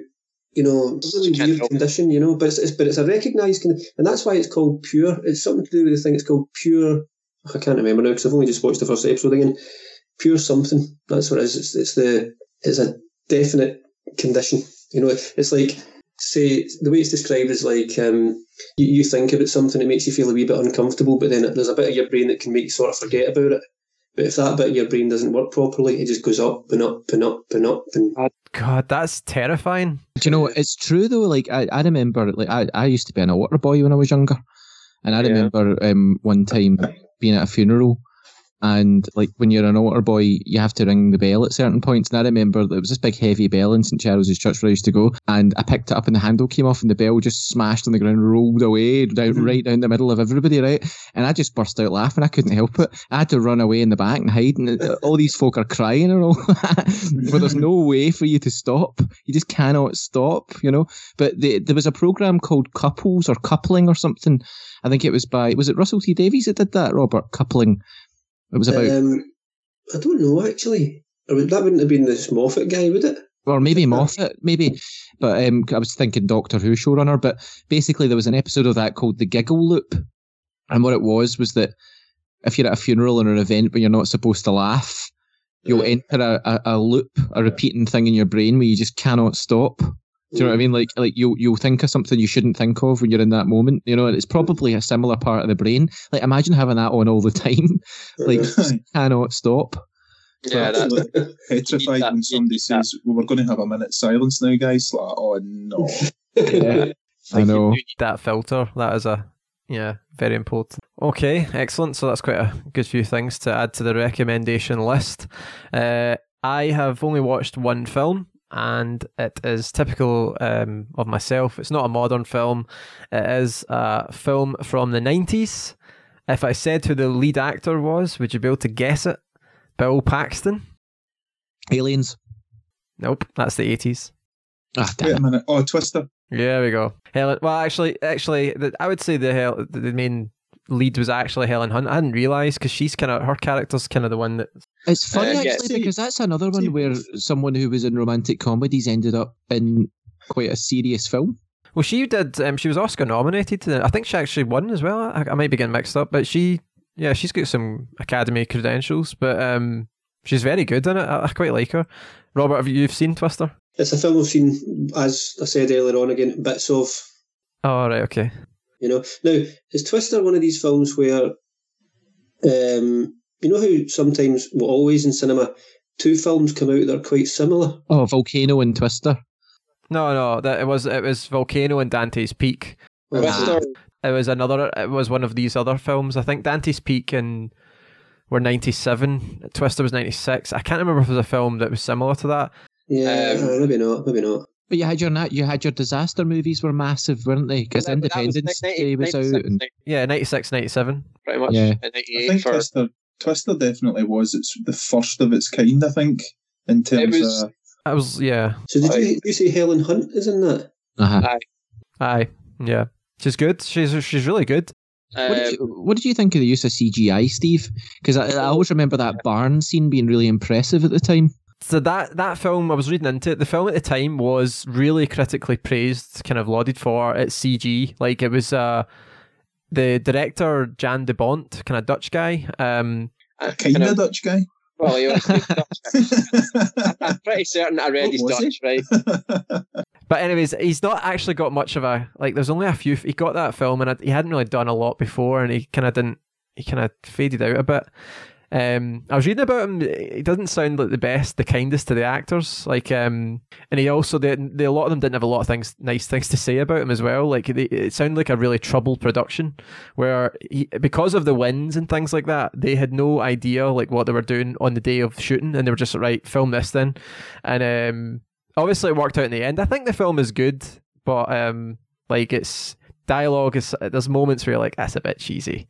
you know, a really weird condition, you know. But it's, it's but it's a recognised, con- and that's why it's called pure. It's something to do with the thing. It's called pure. I can't remember now because I've only just watched the first episode again. Pure something. That's what it is. It's, it's the it's a definite condition. You know, it's like say the way it's described is like um, you, you think about something, it makes you feel a wee bit uncomfortable, but then there's a bit of your brain that can make you sort of forget about it. But if that bit of your brain doesn't work properly, it just goes up and up and up and up. And God, that's terrifying. Do you know, it's true though. Like I, I remember, like I, I used to be an altar boy when I was younger, and I Yeah. remember um, one time being at a funeral, and like when you're an altar boy, you have to ring the bell at certain points. And I remember there was this big heavy bell in St Charles's Church where I used to go, and I picked it up, and the handle came off, and the bell just smashed on the ground, rolled away down Mhm. right down the middle of everybody, right? And I just burst out laughing. I couldn't help it. I had to run away in the back and hide, and *laughs* all these folk are crying and all that. *laughs* but there's no way for you to stop. You just cannot stop, you know. But the, there was a program called Couples or Coupling or something. I think it was by was it Russell T Davies that did that? Robert Coupling. It was about, um, I don't know actually. Or would- that wouldn't have been this Moffat guy, would it? or maybe Moffat, maybe. But um, I was thinking Doctor Who showrunner. But basically, there was an episode of that called the Giggle Loop, and what it was was that if you're at a funeral or an event where you're not supposed to laugh, you'll enter a, a, a loop, a repeating thing in your brain where you just cannot stop. Do you know what I mean? Like, like you'll you'll think of something you shouldn't think of when you're in that moment. You know, and it's probably a similar part of the brain. Like, imagine having that on all the *laughs* time. Like, cannot stop. yeah, that, petrified that- when somebody that. says, well, we're going to have a minute silence now, guys. Like, oh, no. *laughs* Yeah. *laughs* I know. that filter. That is a yeah, very important. Okay, excellent. So that's quite a good few things to add to the recommendation list. Uh, I have only watched one film, and it is typical um, of myself. It's not a modern film. It is a film from the nineties. If I said who the lead actor was, would you be able to guess it? Bill Paxton. Aliens. Nope, that's the eighties. Ah, Wait a minute. Oh, Twister. Yeah, there we go. Helen. Well, actually, actually, the, I would say the hell the main lead was actually Helen Hunt. I didn't realize because she's kind of her character's kind of the one that. It's funny Uh, actually see- because that's another see- one where someone who was in romantic comedies ended up in quite a serious film. Well, she did. Um, she was Oscar nominated. I think she actually won as well. I, I might be getting mixed up, but she, yeah, she's got some Academy credentials. But um, she's very good in it. I, I quite like her. Robert, have you you've seen Twister? It's a film I've seen, as I said earlier on again, bits of. Oh right, okay. You know, now is Twister one of these films where, um, you know how sometimes, well, always in cinema, two films come out that are quite similar. Oh, Volcano and Twister. No, no, that it was it was Volcano and Dante's Peak. Twister, It was another. It was one of these other films. I think Dante's Peak and were ninety seven. Twister was ninety six. I can't remember if it was a film that was similar to that. Yeah, Um, uh, maybe not, maybe not. But you had your you had your disaster movies were massive, weren't they? Because But that- but that was Independence 90 Day was 96, out, and Yeah, 96, 97. pretty much. Yeah. I think for Twister, Twister definitely was. It's the first of its kind. I think in terms it was- of I was yeah. So did Aye. you, you say Helen Hunt is in that? uh-huh. Aye, yeah. She's good. She's she's really good. What, did um, you, what did you think of the use of CGI, Steve? Because I, I always remember that barn scene being really impressive at the time. So that that film, I was reading into it. The film at the time was really critically praised, kind of lauded for its CG. Like it was uh, the director Jan de Bont, kind of Dutch guy. Um, I kind kinda- of Dutch guy. Well, he was *laughs* I'm pretty certain I read What his was Dutch, right? *laughs* But anyways, he's not actually got much of a like. There's only a few. He got that film, and he hadn't really done a lot before, and he kind of didn't. He kind of faded out a bit. Um, I was reading about him. He doesn't sound like the best, the kindest to the actors. Like, um, and he also they, they a lot of them didn't have a lot of things, nice things to say about him as well. Like, they, it sounded like a really troubled production, where he, because of the winds and things like that, they had no idea like what they were doing on the day of shooting, and they were just right, film this then, and um, obviously it worked out in the end. I think the film is good, but um, like it's dialogue is there's moments where you're like that's a bit cheesy.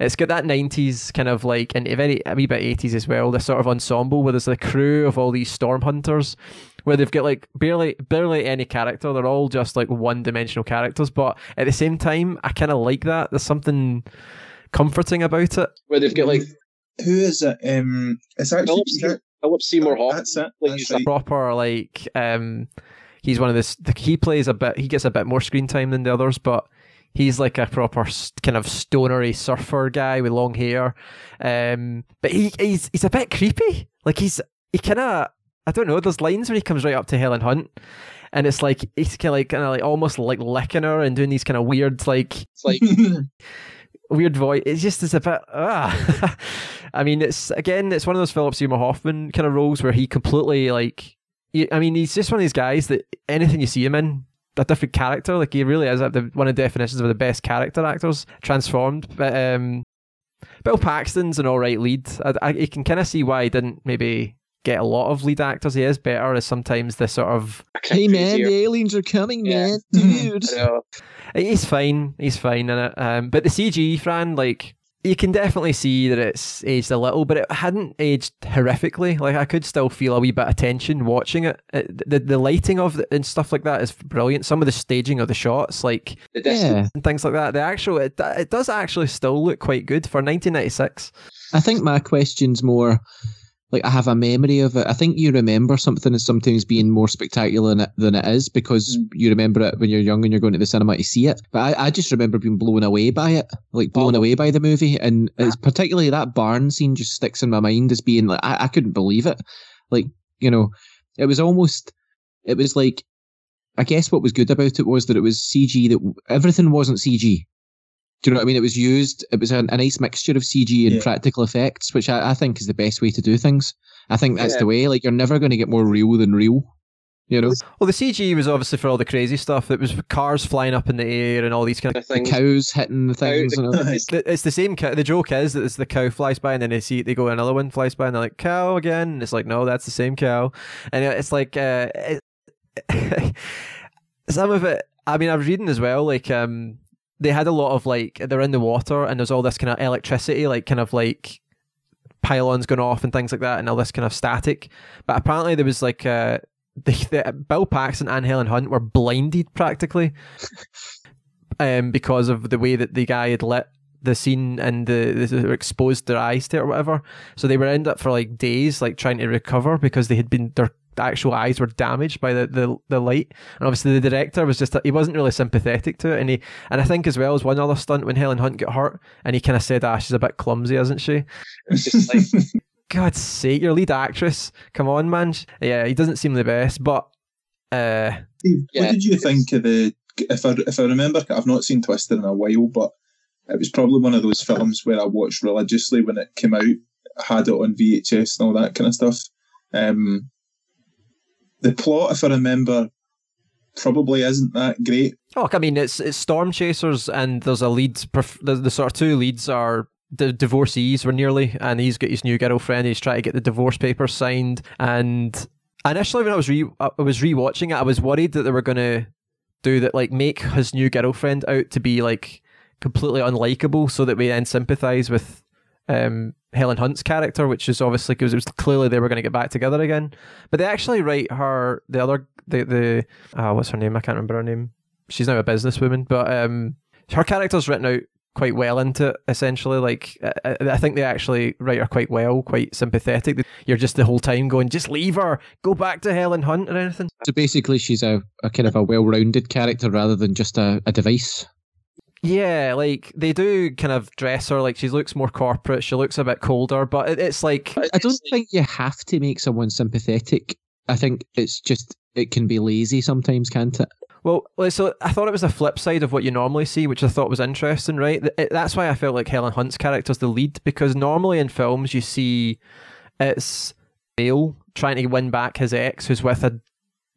It's got that '90s kind of like and a very a wee bit '80s as well. The sort of ensemble where there's the crew of all these storm hunters, where they've got like barely barely any character. They're all just like one dimensional characters, but at the same time, I kind of like that. There's something comforting about it. Where they've got like Who is it? Um, it's actually Philip, is that- Philip Seymour Hoffman. That's it. Like, That's he's a right. proper like um he's one of this the, he plays a bit he gets a bit more screen time than the others but he's like a proper kind of stonery surfer guy with long hair um but he he's he's a bit creepy like he's he kind of i don't know there's lines where he comes right up to helen hunt and it's like he's kind of like kind of like almost like licking her and doing these kind of weird like It's like *laughs* weird voice. It's just it's a bit. Ah. *laughs* I mean, it's again, it's one of those Philip Seymour Hoffman kind of roles where he completely like. I mean, he's just one of these guys that anything you see him in, a different character. Like he really is the, one of the definitions of the best character actors, transformed. But um, Bill Paxton's an all right lead. I, I, you can kind of see why he didn't maybe get a lot of lead actors. He is better as sometimes the sort of. Hey man, the aliens are coming, Yeah. man, *laughs* dude. I know. He's fine. He's fine in it. Um, but the CG, Fran, like you can definitely see that it's aged a little, but it hadn't aged horrifically. Like I could still feel a wee bit of tension watching it. Uh, it the the lighting of it and stuff like that is brilliant. Some of the staging of the shots, like The distance. Yeah, and things like that. The actual it it does actually still look quite good for 1996. I think my question's more like I have a memory of it. I think you remember something as sometimes being more spectacular than it, than it is because Mm. you remember it when you're young and you're going to the cinema to see it. But I, I just remember being blown away by it, like blown Oh. away by the movie. And it's particularly that barn scene just sticks in my mind as being like, I, I couldn't believe it. Like, you know, it was almost, it was like, I guess what was good about it was that it was CG, that everything wasn't CG. Do you know what I mean? It was used, it was a, a nice mixture of CG and Yeah. practical effects, which I, I think is the best way to do things. I think that's Yeah. the way. Like, you're never going to get more real than real. You know, Well, the CG was obviously for all the crazy stuff. It was cars flying up in the air and all these kind I of. the think cows hitting the things. the- and all. *laughs* it's- It's the same. cow- The joke is that it's the cow flies by, and then they see they go another one flies by, and they're like cow again. And it's like no, that's the same cow, and it's like uh, it, *laughs* some of it. I mean, I was reading as well. Like, um, they had a lot of like they're in the water, and there's all this kind of electricity, like kind of like pylons going off and things like that, and all this kind of static. But apparently, there was like uh, *laughs* the, the Bill Paxton and Helen Hunt were blinded practically, *laughs* um, because of the way that the guy had lit the scene and the, the exposed their eyes to it or whatever. So they were end up for like days, like trying to recover because they had been their actual eyes were damaged by the, the, the light. And obviously the director was just he wasn't really sympathetic to it. And he and I think as well as one other stunt when Helen Hunt got hurt, and he kind of said, "Ah, she's a bit clumsy, isn't she?" it's just like *laughs* God's sake, your lead actress, come on, man. Yeah, he doesn't seem the best, but uh, Steve, Yeah. what did you think of the? If I if I remember, I've not seen Twister in a while, but it was probably one of those films where I watched religiously when it came out. Had it on VHS and all that kind of stuff. Um, the plot, if I remember, probably isn't that great. Oh, I mean, it's it's Storm Chasers, and there's a lead. The, the sort of two leads are the divorcees were nearly, and he's got his new girlfriend. He's trying to get the divorce papers signed. And initially, when I was re I was rewatching it, I was worried that they were going to do that, like make his new girlfriend out to be like completely unlikable, so that we then sympathise with um, Helen Hunt's character, which is obviously because it was clearly they were going to get back together again. But they actually write her the other the the uh, what's her name? I can't remember her name. She's now a businesswoman, but um, her character's written out quite well into it. Essentially, like I, I think they actually write her quite well, quite sympathetic. You're just the whole time going, just leave her, go back to Helen Hunt or anything. So basically, she's a, a kind of a well-rounded character rather than just a, a device. Yeah, like they do kind of dress her like she looks more corporate. She looks a bit colder, but it, it's like I don't think you have to make someone sympathetic. I think it's just it can be lazy sometimes, can't it? Well, so I thought it was the flip side of what you normally see, which I thought was interesting, right? That's why I felt like Helen Hunt's character character's the lead, because normally in films you see it's male trying to win back his ex who's with a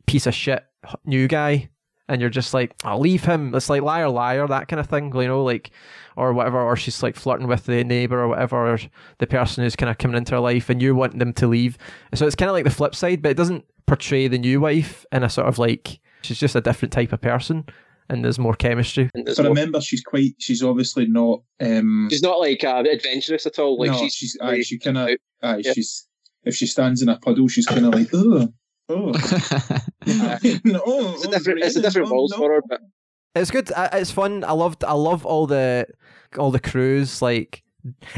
piece of shit new guy, and you're just like, I'll leave him. It's like liar, liar, that kind of thing, you know, like, or whatever, or she's like flirting with the neighbor or whatever, or the person who's kind of coming into her life, and you want them to leave. So it's kind of like the flip side, but it doesn't portray the new wife in a sort of like she's just a different type of person, and there's more chemistry. and there's If more- remember, she's quite. She's obviously not. Um, she's not like uh, adventurous at all. Like no, she's, she's. Aye, very- she kind of. Aye, Yeah. she's. If she stands in a puddle, she's kind of like, oh, oh, *laughs* no, it's a different, it's a different world for her, but It's good. It's fun. I loved. I love all the all the crews. Like,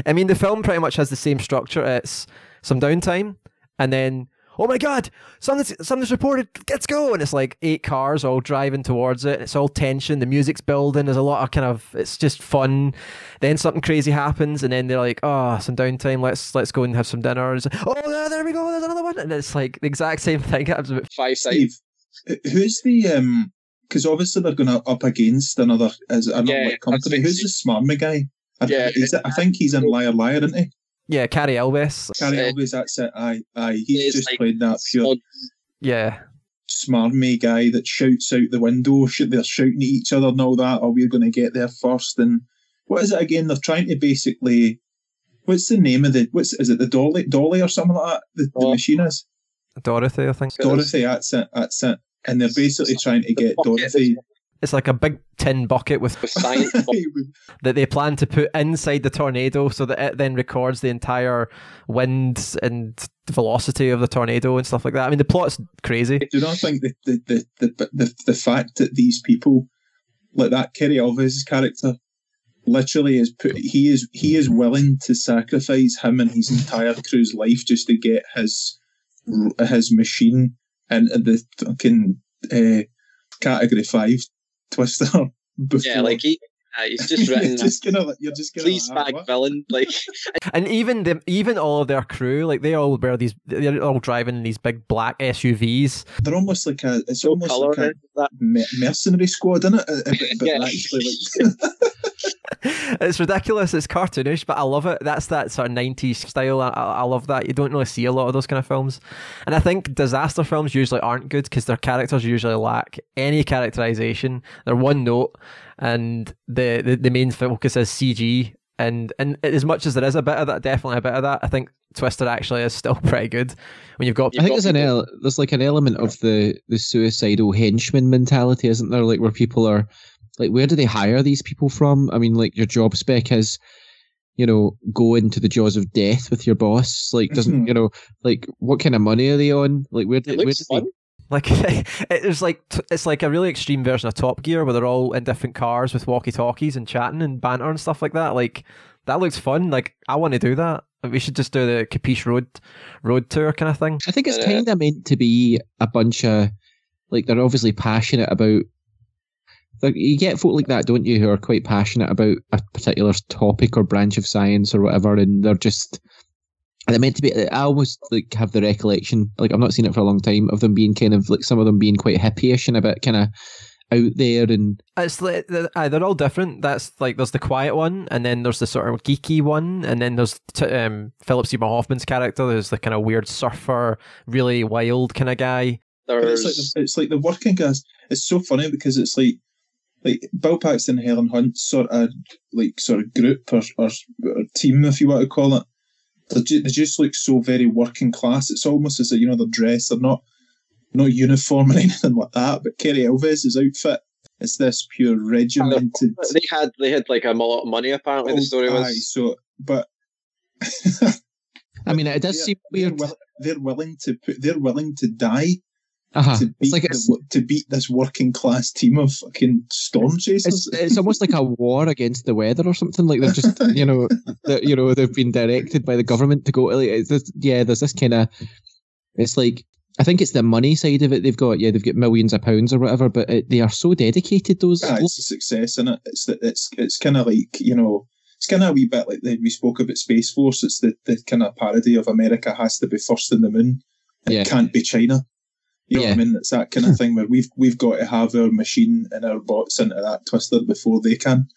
I mean, the film pretty much has the same structure. It's some downtime, and then oh my god, something's something's reported. Let's go! And it's like eight cars all driving towards it. It's all tension. The music's building. There's a lot of kind of. It's just fun. Then something crazy happens, and then they're like, oh, some downtime. Let's let's go and have some dinner. It's like, oh, there, there we go. There's another one, and it's like the exact same thing *laughs* happens about five sides. Steve, who's the um? Because obviously they're going to up against another as another Yeah, like, company. Who's the smarmy guy? I, Yeah. is it, I think he's in Liar Liar, isn't he? Yeah, Cary Elvis. Cary Uh, Elwes, that's it. Aye, aye. He's just like played that pure Small- Yeah. smarmy guy that shouts out the window. They're shouting at each other and all that. Oh, we're going to get there first. And what is it again? They're trying to basically. What's the name of the? What's is it? The dolly, dolly or something like that? The, the Oh. machine is Dorothy, I think. Dorothy. That's it. That's it. And they're basically trying to get Dorothy. It's like a big tin bucket with with science. *laughs* that they plan to put inside the tornado so that it then records the entire wind and velocity of the tornado and stuff like that. I mean, the plot's crazy. Do not think the the, the, the, the, fact that these people like that Cary Elvis' character literally is put he is he is willing to sacrifice him and his entire crew's life just to get his his machine into the fucking uh, category five twister *laughs* before. yeah, like he, uh, he's just *laughs* written you're just gonna you're just gonna police like, bag villain. *laughs* Like And even the even all of their crew, like they all wear these, they're all driving these big black SUVs. They're almost like a it's no almost like a that mercenary squad, isn't it? But, but Yeah. actually, like it's ridiculous. It's cartoonish, but I love it. That's that sort of '90s style. I, I love that. You don't really see a lot of those kind of films, and I think disaster films usually aren't good because their characters usually lack any characterization. They're one note, and the the, the main focus is CG. And and as much as there is a bit of that, definitely a bit of that, I think Twister actually is still *laughs* pretty good when you've got I think there's an el- there's like an element of the the suicidal henchman mentality, isn't there? Like where people are like, where do they hire these people from? I mean, like your job spec is, you know, go into the jaws of death with your boss. Like, doesn't Mhm. you know, like what kind of money are they on? Like, where do It where looks do they? Like *laughs* it's like it's like a really extreme version of Top Gear where they're all in different cars with walkie talkies and chatting and banter and stuff like that. Like that looks fun. Like I want to do that. We should just do the Kapesh Road road tour kind of thing. I think it's kind of meant to be a bunch of like they're obviously passionate about. Like you get folk like that, don't you, who are quite passionate about a particular topic or branch of science or whatever, and they're just they're meant to be. I almost like have the recollection, like I've not seen it for a long time, of them being kind of like some of them being quite hippie-ish and a bit kind of out there and It's like they're, they're all different. That's like there's the quiet one, and then there's the sort of geeky one, and then there's t- um, Philip Seymour Hoffman's character. There's the kind of weird surfer, really wild kind of guy. But it's There's like the, it's like the working guys. It's so funny because it's like like Bill Paxton and Helen Hunt sort of like sort of group or, or, or team, if you want to call it. They ju- they just look so very working class. It's almost as if you know they're dressed. They're not not uniform *laughs* or anything like that. But Cary Elvis's outfit is this pure regimented. they had they had like a lot of money apparently. The oh, story Aye, was so, but I mean it *laughs* does they're- seem they're, weird. will, they're willing to put. They're willing to die Uh-huh. to beat It's like it's, the, to beat this working class team of fucking storm chasers. it's it's almost like a *laughs* war against the weather or something. Like they're just you know *laughs* you know they've been directed by the government to go. Like, it's this, yeah, there's this kind of. It's like I think it's the money side of it. They've got yeah, they've got millions of pounds or whatever, but it, they are so dedicated. Those Ah, it's a success in it. It's the, it's it's kind of like you know, it's kind of a wee bit like the, we spoke about Space Force. It's the, the kind of parody of America has to be first in the moon. and Yeah. It can't be China. You know what I mean? It's that kind of thing where we've we've got to have our machine and our bots into that twister before they can,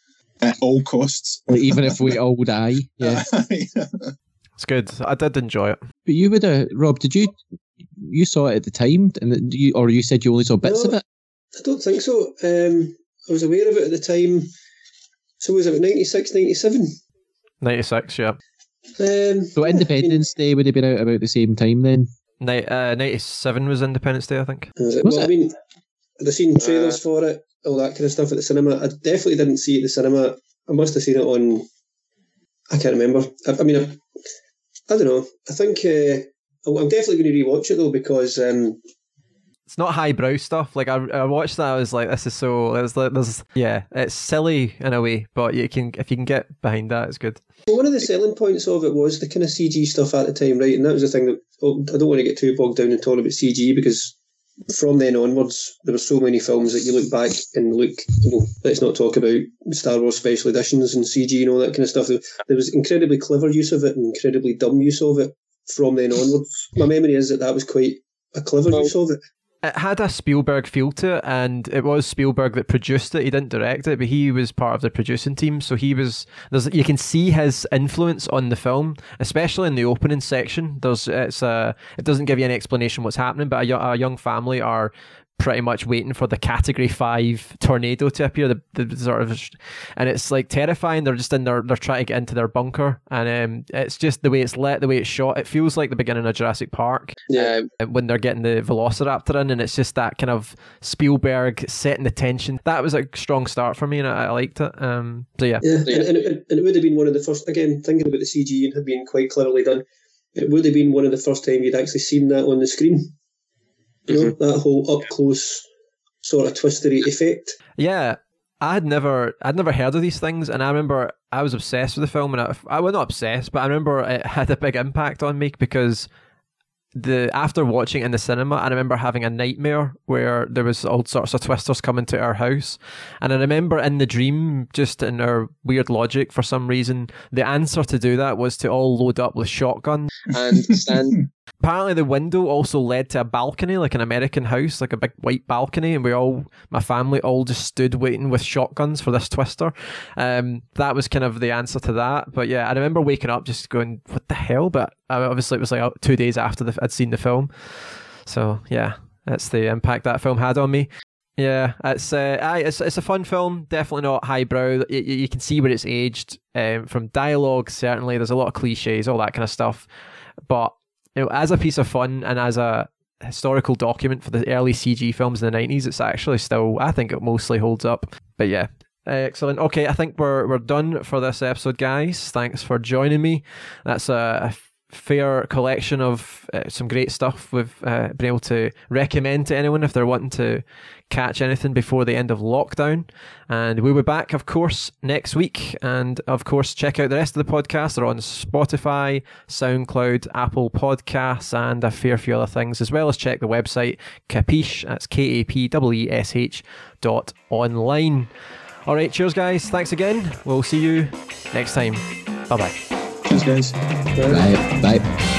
at all costs. even if we *laughs* all die. Yeah, It's good. I did enjoy it. but you would have Rob. Did you you saw it at the time, and you or you said you only saw bits No. of it? I don't think so. Um, I was aware of it at the time. So was it 96, 97? Ninety six, yeah. Um, So Independence Day would have been out about the same time then. Ni- uh, Ninety seven was Independence Day, I think. Was it? Was well, it? I mean, I'd have seen trailers for it, all that kind of stuff at the cinema. I definitely didn't see it at the cinema. I must have seen it on. I can't remember. I, I mean, I, I don't know. I think uh, I'm I'm definitely going to rewatch it though because um, It's not highbrow stuff. Like I, I watched that, I was like, this is so. There's, there's, yeah, it's silly in a way, but you can if you can get behind that, it's good. well, one of the selling points of it was the kind of CG stuff at the time, right? And that was the thing that oh, I don't want to get too bogged down in talking about CG because from then onwards there were so many films that you look back and look. You know, let's not talk about Star Wars special editions and CG and all that kind of stuff. There was incredibly clever use of it and incredibly dumb use of it from then onwards. My memory is that that was quite a clever Well, use of it. It had a Spielberg feel to it, and it was Spielberg that produced it. He didn't direct it, but he was part of the producing team. So he was. There's you can see his influence on the film, especially in the opening section. There's it's a it doesn't give you any explanation what's happening, but a, a young family are pretty much waiting for the category five tornado to appear the, the sort of and it's like terrifying they're just in their they're trying to get into their bunker and um it's just the way it's lit the way it's shot it feels like the beginning of jurassic park Yeah. um, when they're getting the Velociraptor in, and it's just that kind of Spielberg setting the tension. That was a strong start for me, and I, I liked it. Um, so yeah, Yeah, Yeah. And, and, it, and it would have been one of the first. Again, thinking about the CG and had been quite cleverly done. It would have been one of the first time you'd actually seen that on the screen. You know mm-hmm. that whole up close sort of twistery effect. yeah. I had never, I'd never heard of these things, and I remember I was obsessed with the film, and I, I was not obsessed, but I remember it *laughs* had a big impact on me because the after watching it in the cinema, I remember having a nightmare where there was all sorts of twisters coming to our house, and I remember in the dream, just in our weird logic, for some reason, the answer to do that was to all load up with shotguns *laughs* and stand Apparently, the window also led to a balcony, like an American house, like a big white balcony, and we all, my family, all just stood waiting with shotguns for this twister. Um, that was kind of the answer to that. But yeah, I remember waking up just going, "What the hell?" But uh, obviously, it was like uh, two days after the, I'd seen the film. So yeah, that's the impact that film had on me. Yeah, it's uh, it's it's a fun film. Definitely not highbrow. You, you can see where it's aged. Um, from dialogue, certainly, there's a lot of cliches, all that kind of stuff. But know, as a piece of fun and as a historical document for the early CG films in the nineties, it's actually still, I think, it mostly holds up. But yeah, excellent. Okay, I think we're we're done for this episode, guys. Thanks for joining me. That's a, a fair collection of uh, some great stuff we've uh, been able to recommend to anyone if they're wanting to catch anything before the end of lockdown. And we'll be back, of course, next week. And of course, check out the rest of the podcast. They're on Spotify, SoundCloud, Apple Podcasts, and a fair few other things, as well as check the website Kapesh. That's K A P E S H dot online. All right, cheers, guys. Thanks again. We'll see you next time. Bye bye. Cheers, guys. Bye. Bye.